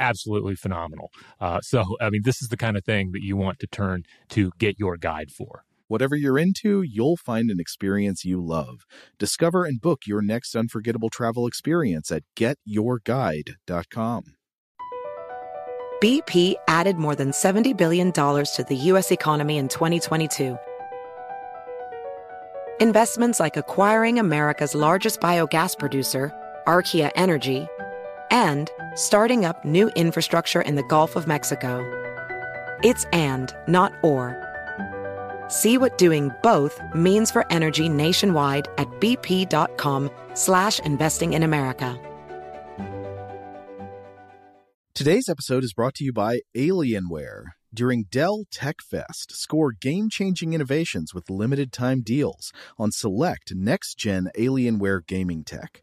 absolutely phenomenal. Uh, so, I mean, this is the kind of thing that you want to turn to get your guide for. Whatever you're into, you'll find an experience you love. Discover and book your next unforgettable travel experience at getyourguide.com. BP added more than $70 billion to the U.S. economy in 2022. Investments like acquiring America's largest biogas producer, Archaea Energy, and starting up new infrastructure in the Gulf of Mexico. It's and, not or. See what doing both means for energy nationwide at bp.com slash investing in America. Today's episode is brought to you by Alienware. During Dell Tech Fest, score game-changing innovations with limited-time deals on select next-gen Alienware gaming tech.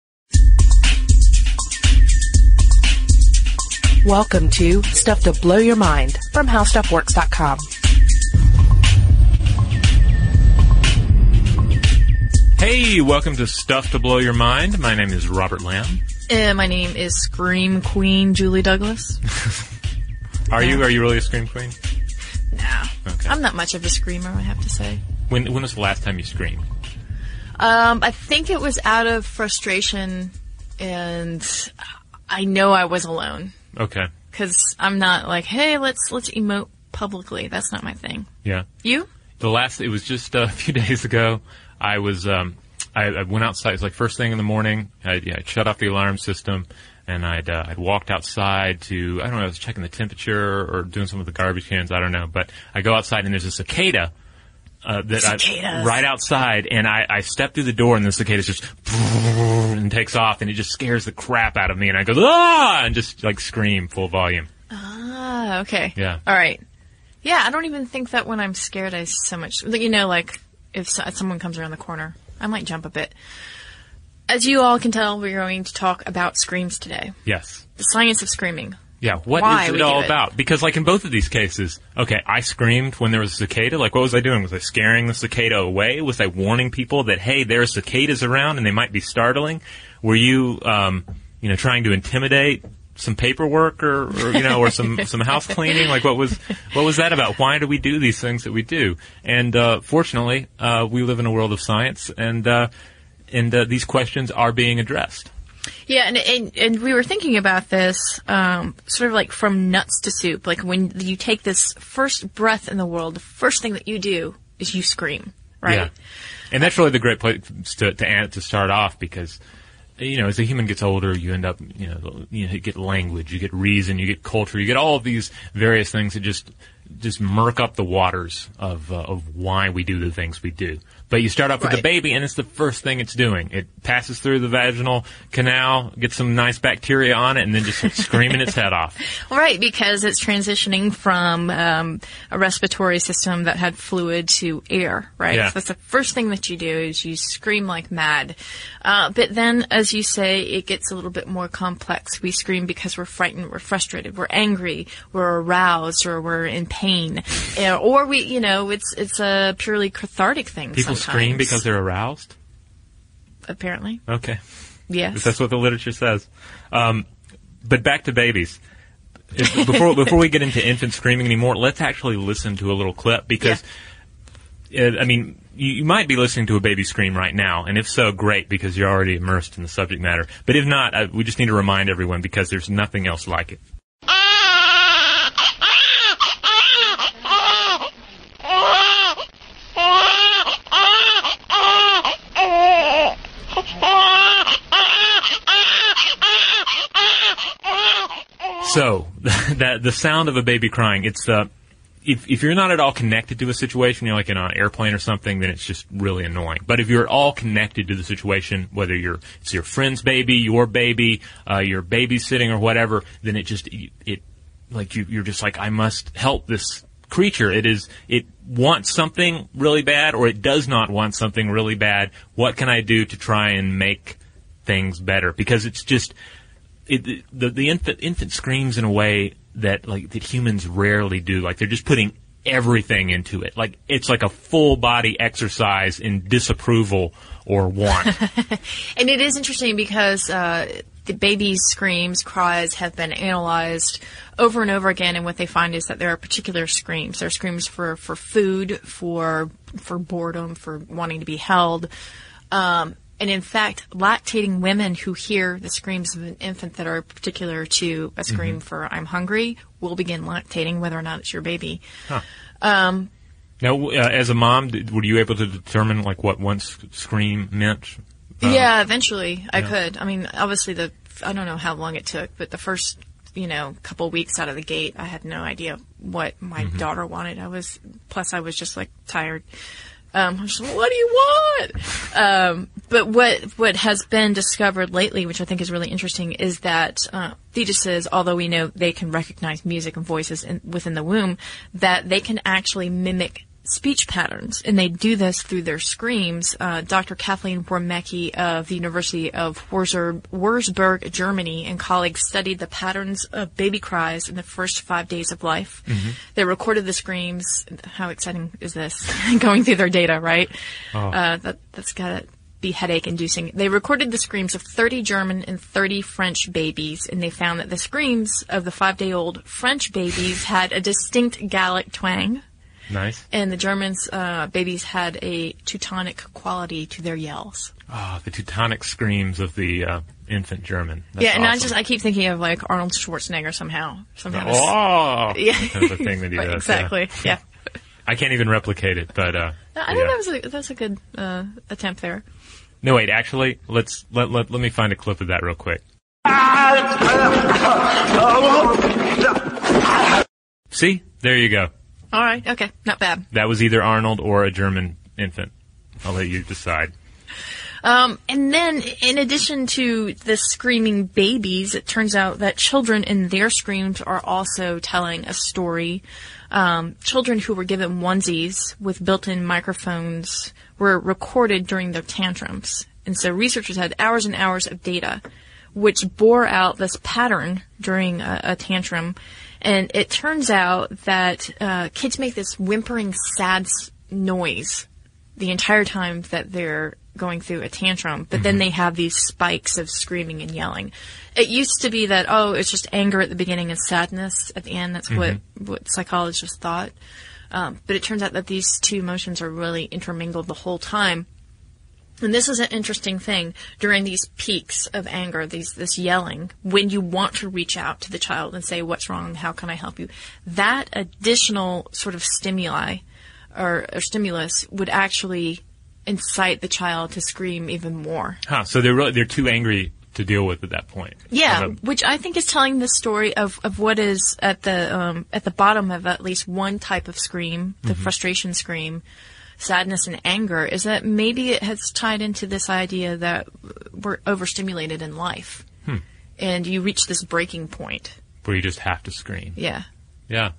Welcome to Stuff to Blow Your Mind from HowStuffWorks.com. Hey, welcome to Stuff to Blow Your Mind. My name is Robert Lamb. Uh, my name is Scream Queen Julie Douglas. Are you are you really a scream queen? Nah, Okay. I'm not much of a screamer, I have to say. When when was the last time you screamed? Um, I think it was out of frustration, and I know I was alone Okay. because I'm not like, hey, let's let's emote publicly. That's not my thing. Yeah. You? The last it was just a few days ago. I was um I, I went outside. It was like first thing in the morning. I yeah, I'd shut off the alarm system, and I'd uh, I'd walked outside to I don't know. I was checking the temperature or doing some of the garbage cans. I don't know. But I go outside and there's a cicada. Uh, that I, right outside, and I, I step through the door, and the cicada just and takes off, and it just scares the crap out of me, and I go ah, and just like scream full volume. Ah, okay. Yeah. All right. Yeah, I don't even think that when I'm scared, I so much. You know, like if so- someone comes around the corner, I might jump a bit. As you all can tell, we're going to talk about screams today. Yes. The science of screaming. Yeah, what is Why it we do all it. about? Because like in both of these cases, okay, I screamed when there was a cicada. Like what was I doing? Was I scaring the cicada away? Was I warning people that hey, there are cicadas around and they might be startling? Were you um, you know, trying to intimidate some paperwork or, or you know, or some some house cleaning? Like what was what was that about? Why do we do these things that we do? And uh, fortunately, uh, we live in a world of science and uh, and uh, these questions are being addressed. Yeah, and, and and we were thinking about this, um, sort of like from nuts to soup. Like when you take this first breath in the world, the first thing that you do is you scream, right? Yeah. And that's really the great place to to, to start off because you know as a human gets older, you end up you know you, get language, you get reason, you get culture, you get all of these various things that just just murk up the waters of uh, of why we do the things we do. But you start off with the baby, and it's the first thing it's doing. It passes through the vaginal canal, gets some nice bacteria on it, and then just screaming its head off. Right, because it's transitioning from um, a respiratory system that had fluid to air, right? Yeah. So that's the first thing that you do is you scream like mad. Uh, but then, as you say, it gets a little bit more complex. We scream because we're frightened, we're frustrated, we're angry, we're aroused, or we're in pain, Uh, or we, you know, it's it's a purely cathartic thing. People scream because they're aroused. apparently, Okay. yes. That's what the literature says. Um, but back to babies. If- before before we get into infant screaming anymore, let's actually listen to a little clip because, uh, I mean, you, you might be listening to a baby scream right now, and if so, great because you're already immersed in the subject matter. But if not, uh, we just need to remind everyone because there's nothing else like it. So that the sound of a baby crying, it's uh, if if you're not at all connected to a situation, you're like in an airplane or something, then it's just really annoying. But if you're at all connected to the situation, whether you're it's your friend's baby, your baby, uh, you're babysitting or whatever, then it just it, it like you you're just like I must help this creature. It is it wants something really bad or it does not want something really bad. What can I do to try and make things better? Because it's just it, the the infant infant screams in a way that like that humans rarely do. Like they're just putting everything into it. Like it's like a full body exercise in disapproval or want. And it is interesting because uh, the baby's screams, cries have been analyzed over and over again, and what they find is that there are particular screams. There are screams for, for food, for for boredom, for wanting to be held. Um, and in fact, lactating women who hear the screams of an infant that are particular to a scream mm-hmm. for "I'm hungry" will begin lactating, whether or not it's your baby. Um, now, uh, as a mom, were you able to determine like what one scream meant? Uh, yeah, eventually I could. I mean, obviously the I don't know how long it took, but the first you know couple weeks out of the gate, I had no idea what my mm-hmm. daughter wanted. I was plus I was just like tired. Um, I was just, what do you want? Um, but what what has been discovered lately, which I think is really interesting, is that uh, fetuses, although we know they can recognize music and voices in, within the womb, that they can actually mimic speech patterns, and they do this through their screams. Uh, Dr. Kathleen Wermke of the University of Wurzburg, Germany, and colleagues studied the patterns of baby cries in the first five days of life. They recorded the screams. How exciting is this? Going through their data, right? Uh, that, that's got to be headache inducing. They recorded the screams of 30 German and 30 French babies, and they found that the screams of the five day old French babies had a distinct Gallic twang Nice. and the Germans' uh, babies had a Teutonic quality to their yells. Ah, the Teutonic screams of the uh, infant German. That's yeah, and I just I keep thinking of like Arnold Schwarzenegger somehow. Somehow. this- Oh, Yeah. kind of a thing that he Right, does. exactly. yeah. Yeah. I can't even replicate it, but uh, No, I yeah. think that was a that's a good uh, attempt there. No, wait. Actually, let's let, let let me find a clip of that real quick. See, there you go. All right. Okay. Not bad. That was either Arnold or a German infant. I'll let you decide. Um, and then, in addition to the screaming babies, it turns out that children in their screams are also telling a story. Um, children who were given onesies with built-in microphones were recorded during their tantrums. And so researchers had hours and hours of data which bore out this pattern during a, a tantrum. And it turns out that uh, kids make this whimpering, sad noise the entire time that they're going through a tantrum, but then they have these spikes of screaming and yelling. It used to be that, oh, it's just anger at the beginning and sadness at the end. That's what, what psychologists thought. Um, but it turns out that these two emotions are really intermingled the whole time. And this is an interesting thing during these peaks of anger, these this yelling, when you want to reach out to the child and say, "What's wrong? How can I help you?" That additional sort of stimuli or, or stimulus would actually incite the child to scream even more. Huh, so they're really, they're too angry to deal with at that point. Yeah, which I think is telling the story of, of what is at the um, at the bottom of at least one type of scream, the Mm-hmm. frustration scream, sadness and anger, is that maybe it has tied into this idea that we're overstimulated in life, Hmm. and you reach this breaking point. where you just have to scream. Yeah, Yeah,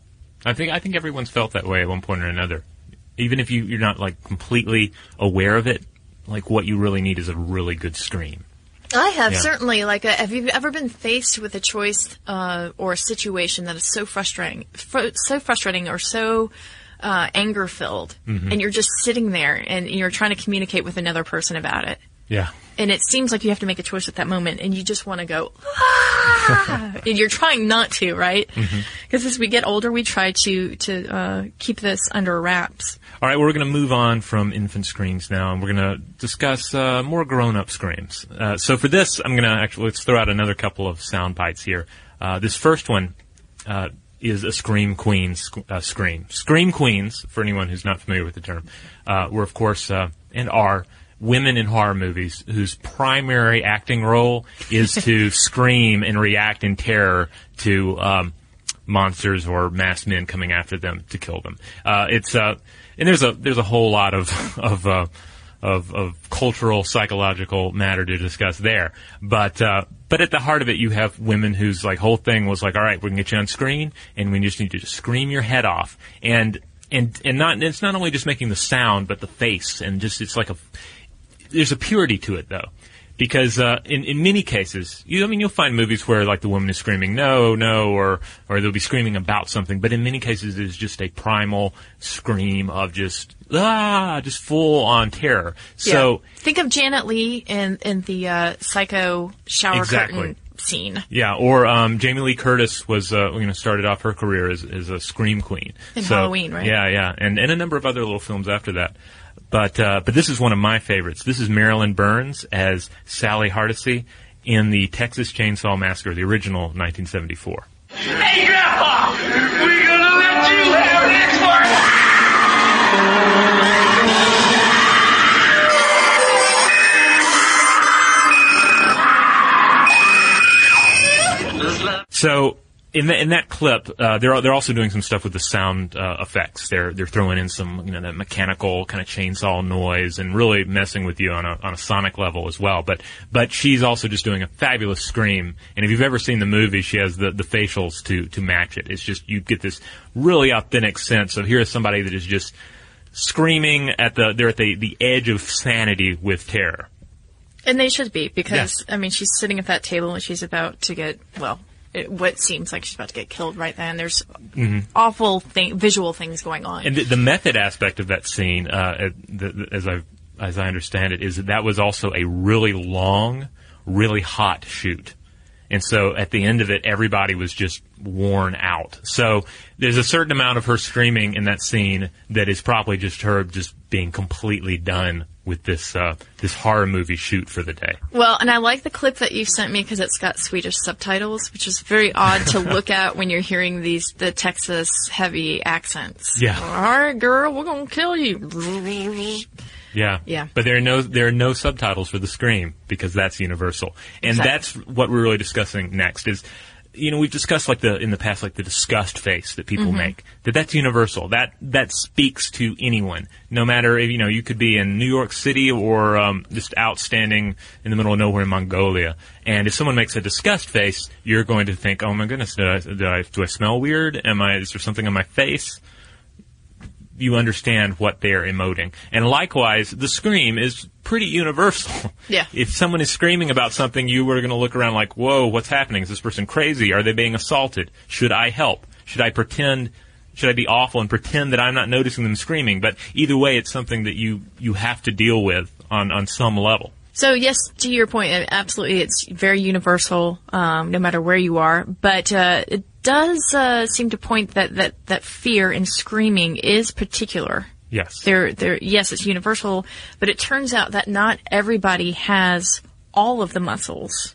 I think I think everyone's felt that way at one point or another. Even if you you're not like completely aware of it, like what you really need is a really good scream. I have Yeah. certainly. Like, uh, have you ever been faced with a choice uh, or a situation that is so frustrating, fr- so frustrating, or so uh, anger filled, Mm-hmm. and you're just sitting there and you're trying to communicate with another person about it, Yeah. and it seems like you have to make a choice at that moment, and you just want to go, ah! and you're trying not to, right? Mm-hmm. Because as we get older, we try to to uh, keep this under wraps. All right, we're going to move on from infant screams now, and we're going to discuss uh, more grown-up screams. Uh, so for this, I'm going to actually let's throw out another couple of sound bites here. Uh, this first one uh, is a scream queen sc- uh, scream. Scream queens, for anyone who's not familiar with the term, uh, were of course uh, and are women in horror movies whose primary acting role is to scream and react in terror to. Um, monsters or masked men coming after them to kill them. Uh, it's uh, and there's a there's a whole lot of of uh, of, of cultural psychological matter to discuss there. But uh, but at the heart of it, you have women whose like whole thing was like, all right, we can get you on screen, and we just need you to scream your head off, and and and not it's not only just making the sound, but the face, and just it's like a there's a purity to it though. Because uh, in in many cases, you I mean you'll find movies where like the woman is screaming no no or or they'll be screaming about something, but in many cases it's just a primal scream of just ah just full on terror. So Yeah. think of Janet Leigh in in the uh, Psycho shower Exactly. curtain scene. yeah, or um, Jamie Lee Curtis was uh, you know started off her career as, as a scream queen In So- Halloween, right? Yeah, yeah, and and a number of other little films after that. But uh, but this is one of my favorites. This is Marilyn Burns as Sally Hardesty in the Texas Chainsaw Massacre, the original 1974. Hey, Grandpa! We're gonna let you have this one! So in, the, in that clip, uh, they're they're also doing some stuff with the sound uh, effects. They're they're throwing in some you know that mechanical kind of chainsaw noise and really messing with you on a on a sonic level as well. But but she's also just doing a fabulous scream. And if you've ever seen the movie, she has the the facials to to match it. It's just you get this really authentic sense of here is somebody that is just screaming at the they're at the the edge of sanity with terror. And they should be because I mean she's sitting at that table and she's about to get well, it, what seems like she's about to get killed right then. There's awful thing, visual things going on. Mm-hmm. And the, the method aspect of that scene, uh, the- as I as I understand it, is that that was also a really long, really hot shoot. And so at the end of it, everybody was just worn out. So there's a certain amount of her screaming in that scene that is probably just her just being completely done with this uh, this horror movie shoot for the day. well, and I like the clip that you sent me because it's got Swedish subtitles, which is very odd to look at when you're hearing these the Texas heavy accents. Yeah. All right, girl, we're gonna kill you. Yeah. Yeah. But there are no there are no subtitles for the scream because that's universal. And Exactly. that's what we're really discussing next is you know, we've discussed like the in the past like the disgust face that people make. That that's universal. That that speaks to anyone. No matter if you know, you could be in New York City or um, just outstanding in the middle of nowhere in Mongolia. And if someone makes a disgust face, you're going to think, "Oh my goodness, did I, did I do I smell weird? Am I is there something on my face?" You understand what they're emoting. And likewise, the scream is pretty universal. Yeah. If someone is screaming about something, you are going to look around like, whoa, what's happening? Is this person crazy? Are they being assaulted? Should I help? Should I pretend? Should I be awful and pretend that I'm not noticing them screaming? But either way, it's something that you, you have to deal with on, on some level. So yes, to your point, absolutely, it's very universal, um, no matter where you are. But uh, it does uh, seem to point that, that that fear and screaming is particular. Yes. There, there. Yes, it's universal, but it turns out that not everybody has all of the muscles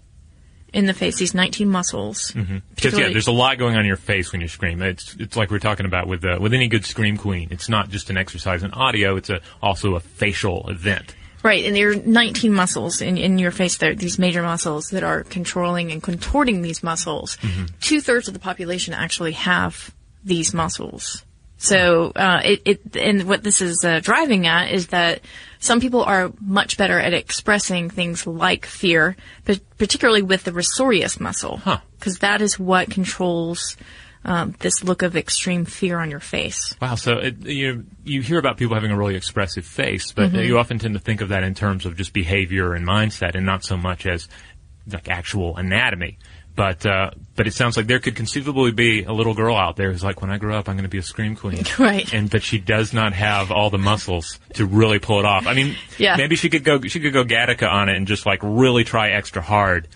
in the face. These 19 muscles. Because yeah, there's a lot going on in your face when you scream. It's it's like we're talking about with uh, with any good scream queen. It's not just an exercise in audio. It's a also a facial event. Right, and there are 19 muscles in, in your face. There, these major muscles that are controlling and contorting these muscles. Two thirds of the population actually have these muscles. So, uh, it, it, and what this is uh, driving at is that some people are much better at expressing things like fear, but particularly with the risorius muscle, Huh. because that is what controls um, this look of extreme fear on your face. Wow. So it, you you hear about people having a really expressive face, but Mm-hmm. you often tend to think of that in terms of just behavior and mindset, and not so much as like actual anatomy. But uh, but it sounds like there could conceivably be a little girl out there who's like, when I grow up, I'm going to be a scream queen, Right. And but she does not have all the muscles to really pull it off. I mean, Yeah. maybe she could go she could go Gattaca on it and just like really try extra hard,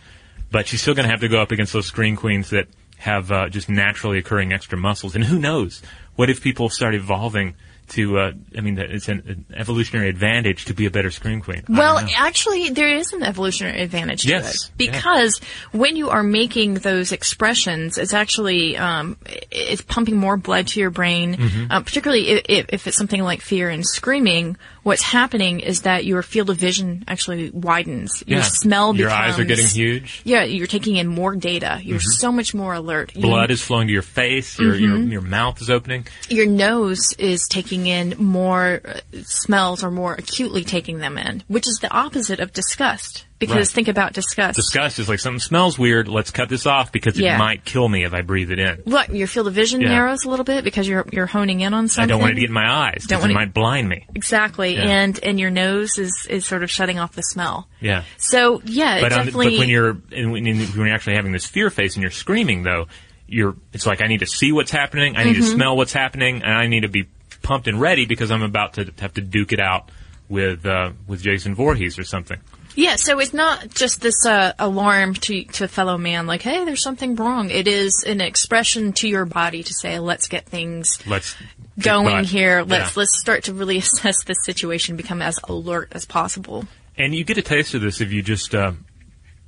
but she's still going to have to go up against those scream queens that have uh, just naturally occurring extra muscles. And who knows? What if people start evolving to? Uh, I mean, it's an, an evolutionary advantage to be a better scream queen. Well, actually, there is an evolutionary advantage to Yes, it because when you are making those expressions, it's actually um, it's pumping more blood to your brain. Mm-hmm. Uh, particularly if, if it's something like fear and screaming, what's happening is that your field of vision actually widens. Your Yeah. smell Your eyes are getting huge. Yeah, you're taking in more data. You're so much more alert. You- Blood is flowing to your face. Your your Mm-hmm. your mouth is opening. your nose is taking in more uh, smells or more acutely taking them in, which is the opposite of disgust. Because Right. think about disgust. Disgust is like something smells weird. Let's cut this off because it Yeah. might kill me if I breathe it in. Look, your field of vision Yeah. narrows a little bit because you're you're honing in on something. I don't want it to get in my eyes Don't want it it- might blind me. exactly, Yeah. and and your nose is is sort of shutting off the smell. Yeah. So yeah, it But, definitely. but when you're when you're actually having this fear face and you're screaming though, you're it's like I need to see what's happening, I need Mm-hmm. to smell what's happening, and I need to be pumped and ready because I'm about to have to duke it out with uh, with Jason Voorhees or something. Yeah, so it's not just this uh, alarm to to fellow man, like, hey, there's something wrong. It is an expression to your body to say, let's get things Let's going here. Let's Yeah. let's start to really assess this situation, become as alert as possible. And you get a taste of this if you just, uh,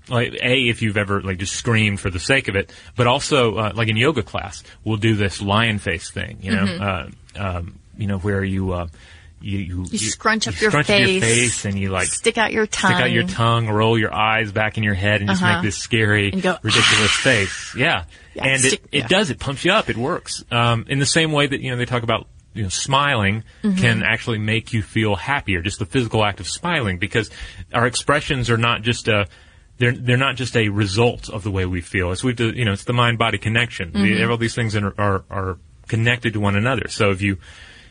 like, A, if you've ever, like, just screamed for the sake of it, but also, uh, like in yoga class, we'll do this lion face thing, you know, uh, um, you know, where you, uh, you, you, You scrunch up your scrunch face, your face and you, like, stick out your tongue, stick out your tongue, roll your eyes back in your head, and just Uh-huh. make this scary, go, ridiculous face. Yeah, Yeah, and stick- it, it yeah. does. It pumps you up. It works. Um, in the same way that you know they talk about you know smiling Mm-hmm. can actually make you feel happier. Just the physical act of smiling, because our expressions are not just a they're they're not just a result of the way we feel. It's we you know it's the mind body connection. The- Mm-hmm. all these things are, are are connected to one another. So if you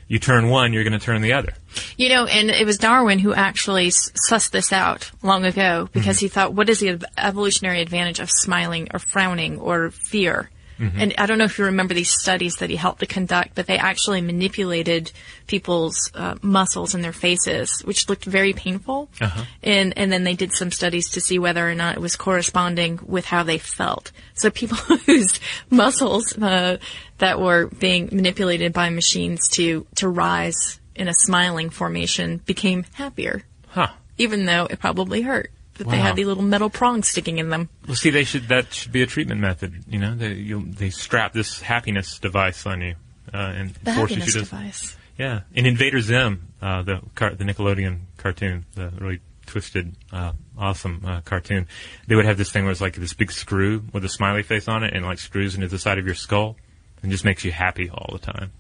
you turn one, you're going to turn the other. You know, and it was Darwin who actually sussed this out long ago because Mm-hmm. he thought, what is the evolutionary advantage of smiling or frowning or fear? Mm-hmm. And I don't know if you remember these studies that he helped to conduct, but they actually manipulated people's uh, muscles in their faces, which looked very painful. Uh-huh. And and then they did some studies to see whether or not it was corresponding with how they felt. So people whose muscles uh, that were being manipulated by machines to to rise in a smiling formation became happier, Huh. even though it probably hurt. That they Wow. had the little metal prongs sticking in them. Well, see, they should that should be a treatment method. You know, they you, they strap this happiness device on you uh, and The forces happiness you to. device. Yeah, in Invader Zim, uh, the car- the Nickelodeon cartoon, the really twisted, uh, awesome uh, cartoon, they would have this thing where it's like this big screw with a smiley face on it, and like screws into the side of your skull, and just makes you happy all the time.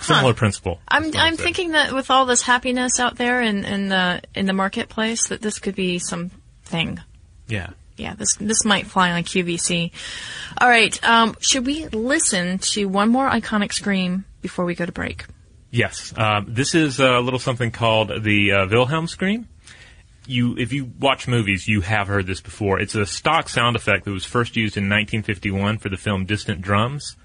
Similar principle. I'm I'm thinking that with all this happiness out there in in the in the marketplace, that this could be something. Yeah. Yeah, this this might fly on QVC. All right, um, should we listen to one more iconic scream before we go to break? Yes, um, this is a little something called the uh, Wilhelm scream. You, if you watch movies, you have heard this before. It's a stock sound effect that was first used in 1951 for the film Distant Drums,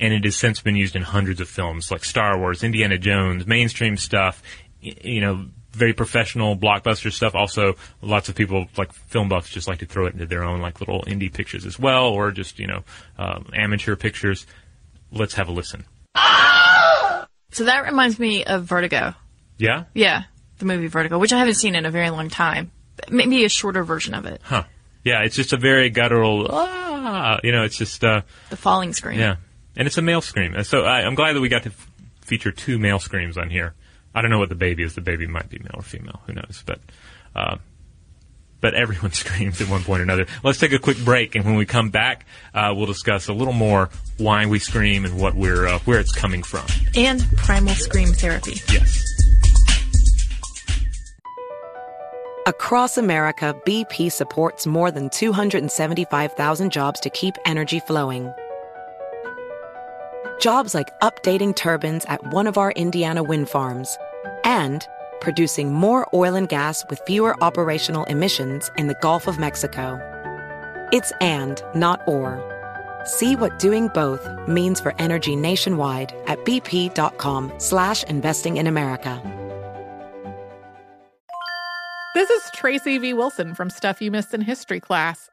and it has since been used in hundreds of films like Star Wars, Indiana Jones, mainstream stuff. You know, very professional blockbuster stuff. Also, lots of people like film buffs just like to throw it into their own like little indie pictures as well, or just you know um, amateur pictures. Let's have a listen. So that reminds me of Vertigo. Yeah, Yeah, the movie Vertigo, which I haven't seen in a very long time. Maybe a shorter version of it, Huh. Yeah, it's just a very guttural, ah, you know, it's just, uh, the falling scream. yeah. And it's a male scream. So I, I'm glad that we got to f- feature two male screams on here. I don't know what the baby is. The baby might be male or female. Who knows? But uh, but everyone screams at one point or another. Let's take a quick break, and when we come back, uh, we'll discuss a little more why we scream and what we're uh, where it's coming from. And primal scream therapy. Yes. Across America, BP supports more than 275,000 jobs to keep energy flowing. Jobs like updating turbines at one of our Indiana wind farms and producing more oil and gas with fewer operational emissions in the Gulf of Mexico. It's and, not or. See what doing both means for energy nationwide at bp.com slash investing in America. This is Tracy V. Wilson from Stuff You Missed in History class.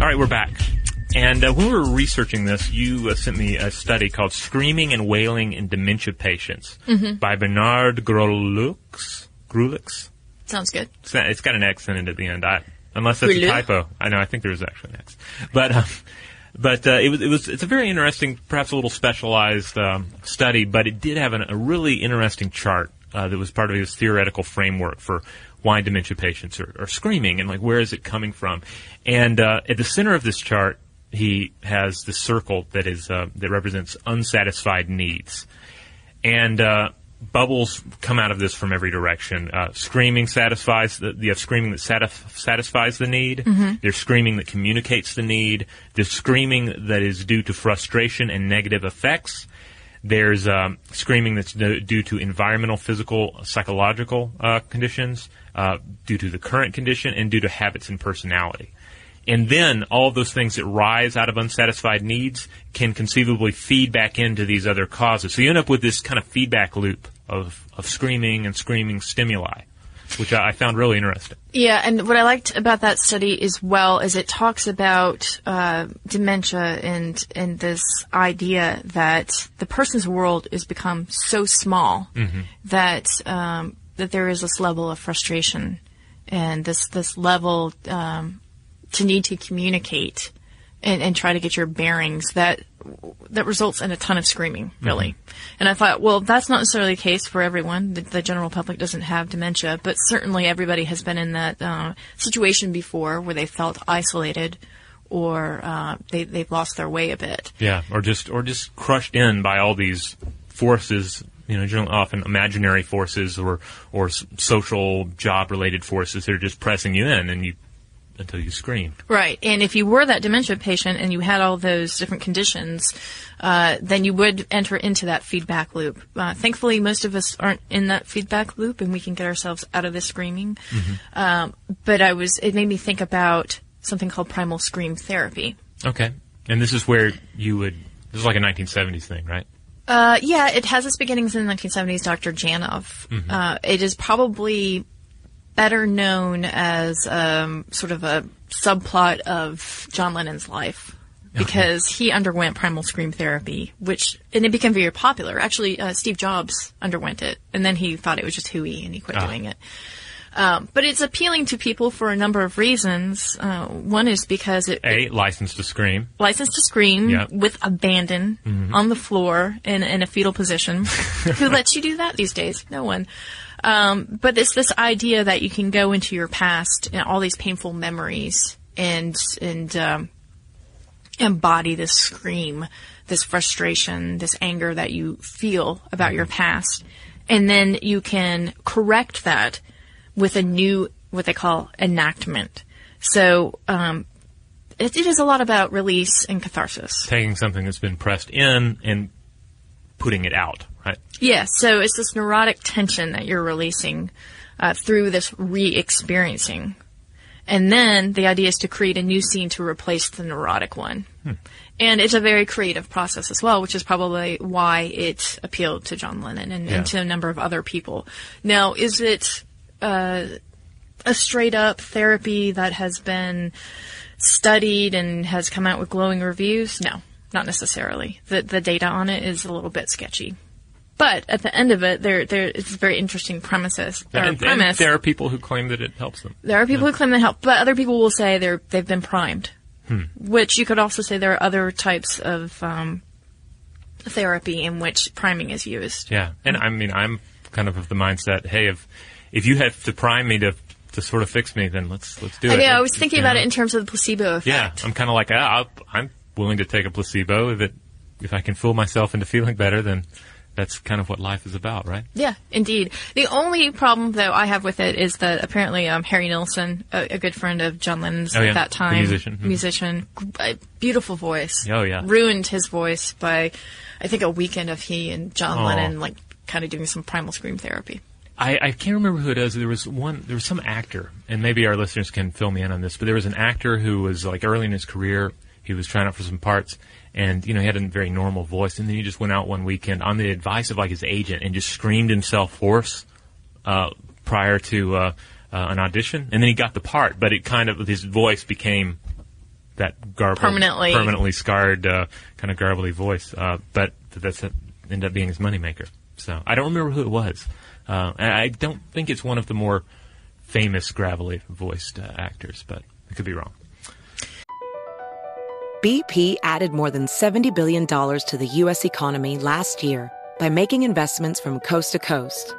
All right, we're back. And uh, when we were researching this, you uh, sent me a study called "Screaming and Wailing in Dementia Patients" by Bernard Grolux. Grulix. Sounds good. It's, not- it's got an X in it at the end. I, unless that's a typo. I know. I think there is actually an X. But um, but uh, it was it was it's a very interesting, perhaps a little specialized um, study. But it did have an, a really interesting chart uh, that was part of his theoretical framework for why dementia patients are, are screaming and like where is it coming from. And uh, at the center of this chart, he has the circle that is uh, that represents unsatisfied needs and uh, bubbles come out of this from every direction. Uh, screaming satisfies the, you have screaming that satisf- satisfies the need. There's screaming that communicates the need. There's screaming that is due to frustration and negative effects. There's um, screaming that's due due to environmental, physical, psychological uh, conditions, uh, due to the current condition, and due to habits and personality. And then all those things that rise out of unsatisfied needs can conceivably feed back into these other causes. So you end up with this kind of feedback loop of, of screaming and screaming stimuli, which I, found really interesting. Yeah, and what I liked about that study as well is it talks about uh, dementia and and this idea that the person's world has become so small that um, that there is this level of frustration and this this level um, to need to communicate and, and try to get your bearings that that results in a ton of screaming, really. And I thought, well, that's not necessarily the case for everyone. The, the general public doesn't have dementia, but certainly everybody has been in that uh, situation before where they felt isolated or uh, they they've lost their way a bit. Yeah, or just or just crushed in by all these forces. You know, generally often imaginary forces or or social job related forces that are just pressing you in, and you until you scream. Right. And if you were that dementia patient and you had all those different conditions, uh, then you would enter into that feedback loop. Uh, thankfully, most of us aren't in that feedback loop and we can get ourselves out of the screaming. Um, but I was, it made me think about something called primal scream therapy. Okay, and this is where you would. This is like a 1970s thing, right? Uh, yeah, it has its beginnings in the 1970s. Dr. Janov. Uh, it is probably better known as um, sort of a subplot of John Lennon's life because he underwent primal scream therapy, which and it became very popular. Actually, uh, Steve Jobs underwent it, and then he thought it was just hooey, and he quit Ah. doing it. Um, but it's appealing to people for a number of reasons. Uh, one is because it, A license to scream. license to scream Yep. with abandon on the floor in, in a fetal position. Who lets you do that these days? No one. Um, but it's this idea that you can go into your past and all these painful memories and and um, embody this scream, this frustration, this anger that you feel about your past, and then you can correct that with a new what they call enactment. So um, it, it is a lot about release and catharsis. Taking something that's been pressed in and putting it out, right? Yeah, so it's this neurotic tension that you're releasing uh, through this re-experiencing. And then the idea is to create a new scene to replace the neurotic one. And it's a very creative process as well, which is probably why it appealed to John Lennon and, Yeah. and to a number of other people. Now, is it uh, a straight up therapy that has been studied and has come out with glowing reviews? No, not necessarily. The the data on it is a little bit sketchy. But at the end of it, there there a very interesting premises. And, and premise. there are people who claim that it helps them. There are people who claim they help, but other people will say they're they've been primed. Which you could also say there are other types of um, therapy in which priming is used. Yeah, and I mean, I'm kind of of the mindset, hey, if if you have to prime me to to sort of fix me, then let's let's do I it. mean, I was thinking You about know? it in terms of the placebo effect. Yeah, I'm kind of like, ah, I'll, I'm willing to take a placebo if it if I can fool myself into feeling better, then that's kind of what life is about, right? Yeah, indeed. The only problem, though, I have with it is that apparently um, Harry Nilsson, a, a good friend of John Lennon's Oh, yeah, at that the time, musician. Mhm. musician, beautiful voice. Oh, yeah. ruined his voice by, I think, a weekend of he and John Oh. Lennon like kind of doing some primal scream therapy. I, I can't remember who it is. There was one. There was some actor, and maybe our listeners can fill me in on this. But there was an actor who was like early in his career. He was trying out for some parts, and you know he had a very normal voice. And then he just went out one weekend on the advice of like his agent and just screamed himself hoarse uh, prior to uh, uh, an audition. And then he got the part, but it kind of his voice became that garbled, Permanently. permanently scarred, uh, kind of garbly voice. Uh, but that's ended up being his moneymaker. So I don't remember who it was. Uh, and I don't think it's one of the more famous gravelly voiced uh, actors, but I could be wrong. BP added more than $70 billion to the U.S. economy last year by making investments from coast to coast.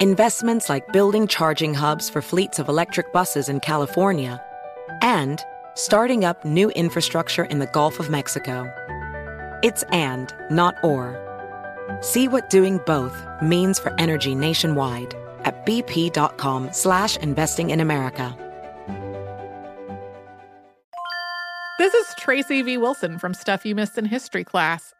Investments like building charging hubs for fleets of electric buses in California and starting up new infrastructure in the Gulf of Mexico. It's and, not or. See what doing both means for energy nationwide at bp.com slash investing in America. This is Tracy V. Wilson from Stuff You Missed in History class.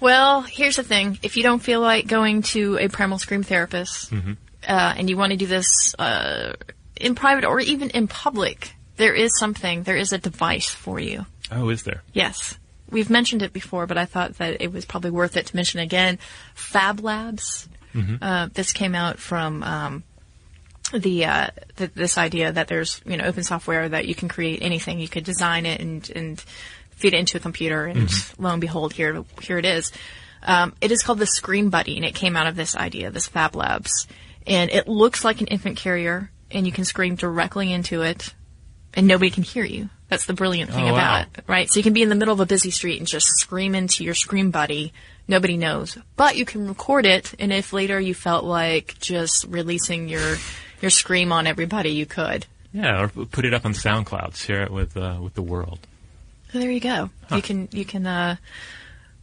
Well, here's the thing: if you don't feel like going to a primal scream therapist, uh, and you want to do this uh, in private or even in public, there is something. There is a device for you. Oh, is there? Yes. We've mentioned it before, but I thought that it was probably worth it to mention again. Fab Labs. Uh, this came out from um, the, uh, th- this idea that there's you know open software that you can create anything. You could design it and and feed it into a computer, and lo and behold, here here it is. Um, it is called the Scream Buddy, and it came out of this idea, this Fab Labs, and it looks like an infant carrier, and you can scream directly into it, and nobody can hear you. That's the brilliant thing Oh, about wow. it, right? So you can be in the middle of a busy street and just scream into your Scream Buddy. Nobody knows, but you can record it, and if later you felt like just releasing your your scream on everybody, you could. Yeah, or put it up on SoundCloud, share it with uh, with the world. So there you go. You can you can uh,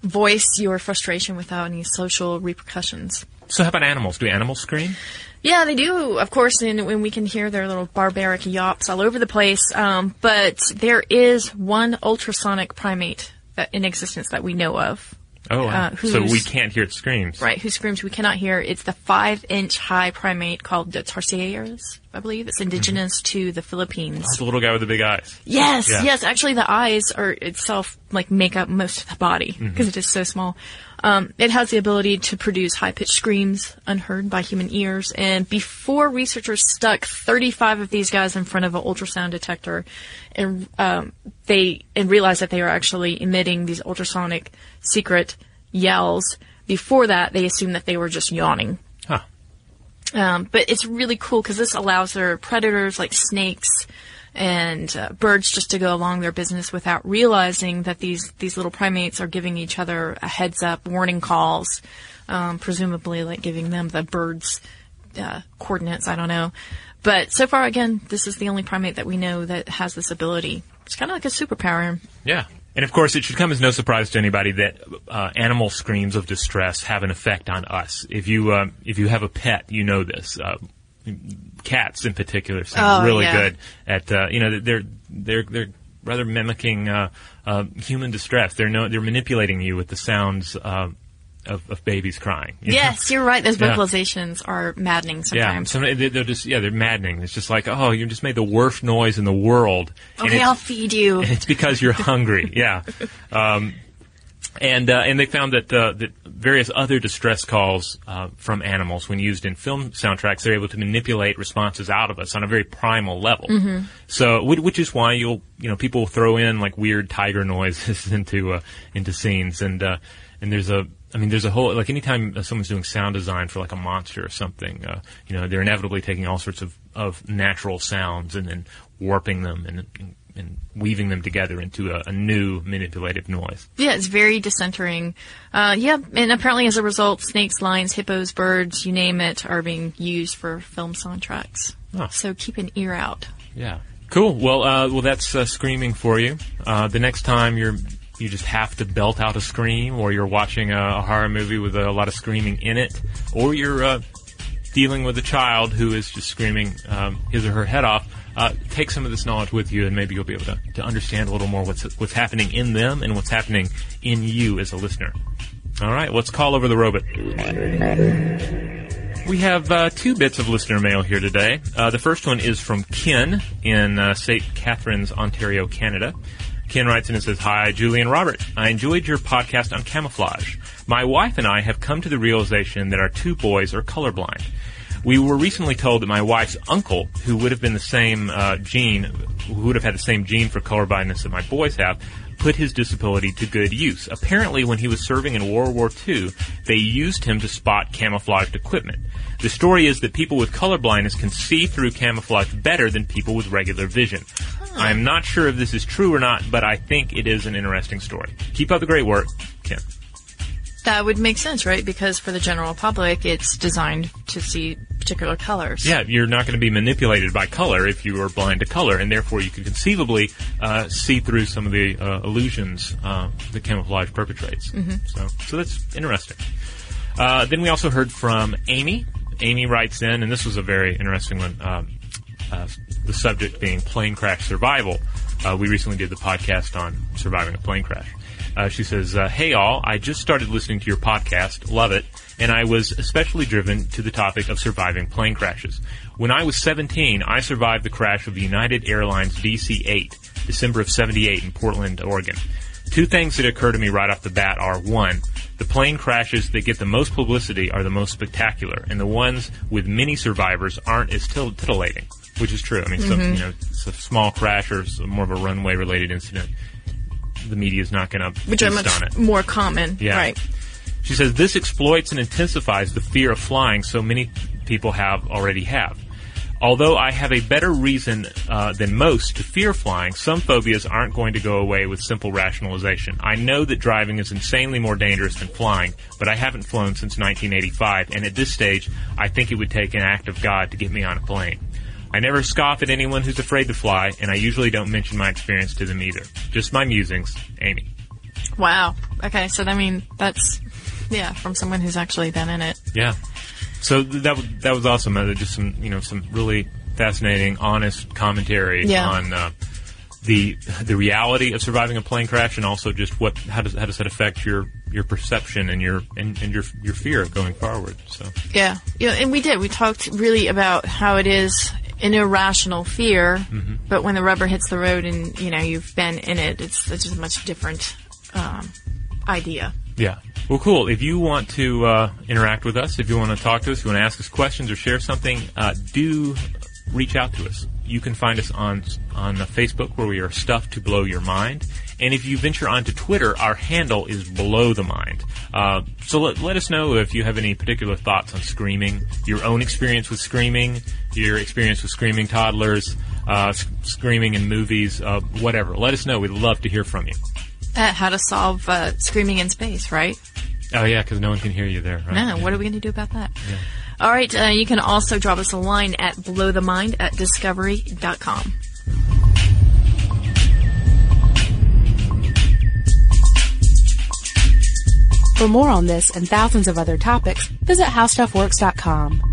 voice your frustration without any social repercussions. So how about animals? Do animals scream? Yeah, they do, of course, and when we can hear their little barbaric yaps all over the place. Um, but there is one ultrasonic primate that in existence that we know of. Oh, wow. Uh, so we can't hear its screams. Right, who screams we cannot hear. It's the five inch high primate called the Tarsiers, I believe. It's indigenous to the Philippines. It's the little guy with the big eyes. Yes, Yeah. yes. Actually, the eyes are itself like make up most of the body Mm-hmm. because it is so small. Um, it has the ability to produce high pitched screams unheard by human ears. And before researchers stuck 35 of these guys in front of an ultrasound detector, and um, they and realized that they are actually emitting these ultrasonic secret yells. Before that, they assumed that they were just yawning. Huh. Um, but it's really cool because this allows their predators like snakes and uh, birds just to go along their business without realizing that these these little primates are giving each other a heads up, warning calls, um, presumably like giving them the birds' uh, coordinates. I don't know, but so far again, this is the only primate that we know that has this ability. It's kind of like a superpower. Yeah. And of course, it should come as no surprise to anybody that uh, animal screams of distress have an effect on us. If you um, if you have a pet, you know this. Cats, in particular, seem Oh, really yeah. good at uh, you know they're they're they're rather mimicking uh, uh, human distress. They're no they're manipulating you with the sounds uh, of, of babies crying. you know? Yes, you're right. Those Yeah. vocalizations are maddening Yeah, sometimes. some, they- they're just yeah they're maddening. It's just like oh you just made the worst noise in the world. Okay, it's- I'll feed you. it's because you're hungry. Yeah, um, and uh, and they found that uh, that various other distress calls uh, from animals, when used in film soundtracks, they're able to manipulate responses out of us on a very primal level. So, which, is why you'll you know people will throw in like weird tiger noises into uh, into scenes, and uh, and there's a I mean, there's a whole like anytime someone's doing sound design for like a monster or something, uh, you know, they're inevitably taking all sorts of, of natural sounds and then warping them and, and, and weaving them together into a, a new manipulative noise. Yeah, it's very decentering. Uh, yeah, and apparently as a result, snakes, lions, hippos, birds, you name it, are being used for film soundtracks. Huh. So keep an ear out. Yeah. Cool. Well, uh, well, that's uh, screaming for you. Uh, the next time you're you just have to belt out a scream, or you're watching a, a horror movie with a lot of screaming in it, or you're uh, dealing with a child who is just screaming um, his or her head off, uh, take some of this knowledge with you, and maybe you'll be able to, to understand a little more what's what's happening in them and what's happening in you as a listener. All right, let's call over the robot. We have uh, two bits of listener mail here today. Uh, the first one is from Ken in uh, St. Catharines, Ontario, Canada. Ken writes in and says, Hi, Julie and Robert. I enjoyed your podcast on camouflage. My wife and I have come to the realization that our two boys are colorblind. We were recently told that my wife's uncle, who would have been the same uh, gene, who would have had the same gene for colorblindness that my boys have, put his disability to good use. Apparently, when he was serving in World War II, they used him to spot camouflaged equipment. The story is that people with color blindness can see through camouflage better than people with regular vision. I am not sure if this is true or not, but I think it is an interesting story. Keep up the great work, Ken. That would make sense, right? Because for the general public, it's designed to see particular colors. Yeah, you're not going to be manipulated by color if you are blind to color, and therefore you could conceivably uh, see through some of the uh, illusions uh, that camouflage perpetrates. So, so that's interesting. Uh, then we also heard from Amy. Amy writes in, and this was a very interesting one. Um, uh, the subject being plane crash survival. Uh, we recently did the podcast on surviving a plane crash. Uh, she says, uh, "Hey all, I just started listening to your podcast, love it, and I was especially driven to the topic of surviving plane crashes. When I was 17, I survived the crash of the United Airlines DC-8, December of 78 in Portland, Oregon. Two things that occur to me right off the bat are one, the plane crashes that get the most publicity are the most spectacular, and the ones with many survivors aren't as till- titillating, which is true. I mean, so, mm-hmm. you know, it's a small crash or more of a runway related incident. The media is not going to Which are much on it. more common. Yeah. Right. She says this exploits and intensifies the fear of flying so many people have already have. Although I have a better reason uh, than most to fear flying, some phobias aren't going to go away with simple rationalization. I know that driving is insanely more dangerous than flying, but I haven't flown since 1985, and at this stage, I think it would take an act of God to get me on a plane. I never scoff at anyone who's afraid to fly, and I usually don't mention my experience to them either. Just my musings, Amy. Wow. Okay, so I mean that's yeah, from someone who's actually been in it. Yeah. So th- that was that was awesome. Uh, just some you know some really fascinating, honest commentary Yeah. on uh, the the reality of surviving a plane crash, and also just what how does how does that affect your your perception and your and, and your your fear going forward. So Yeah. Yeah, and we did. We talked really about how it is an irrational fear, Mm-hmm. but when the rubber hits the road and you know you've been in it, it's it's just a much different um, idea. Yeah. Well, cool. If you want to uh, interact with us, if you want to talk to us, you want to ask us questions or share something, uh, do reach out to us. You can find us on on Facebook where we are Stuff to Blow Your Mind. And if you venture onto Twitter, our handle is Blow the Mind. Uh, so let, let us know if you have any particular thoughts on screaming, your own experience with screaming, your experience with screaming toddlers, uh, s- screaming in movies, uh, whatever. Let us know. We'd love to hear from you. Uh, how to solve uh, screaming in space, right? Oh yeah, because no one can hear you there. Right? No, what are we going to do about that? All right, uh, you can also drop us a line at blowthemind at discovery.com. For more on this and thousands of other topics, visit howstuffworks.com.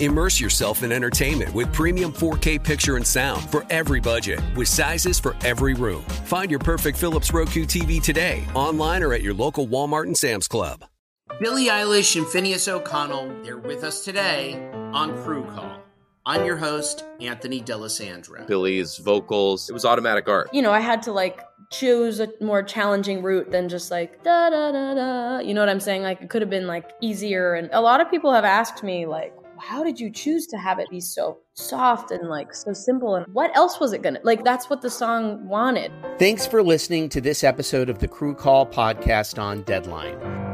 Immerse yourself in entertainment with premium 4K picture and sound for every budget, with sizes for every room. Find your perfect Philips Roku TV today, online or at your local Walmart and Sam's Club. Billie Eilish and Finneas O'Connell, they're with us today on Crew Call. I'm your host, Anthony D'Alessandro. Billie's vocals, it was automatic art. You know, I had to like choose a more challenging route than just like da da da da. You know what I'm saying? Like it could have been like easier. And a lot of people have asked me like, how did you choose to have it be so soft and like so simple? And what else was it gonna like? That's what the song wanted. Thanks for listening to this episode of the Crew Call podcast on Deadline.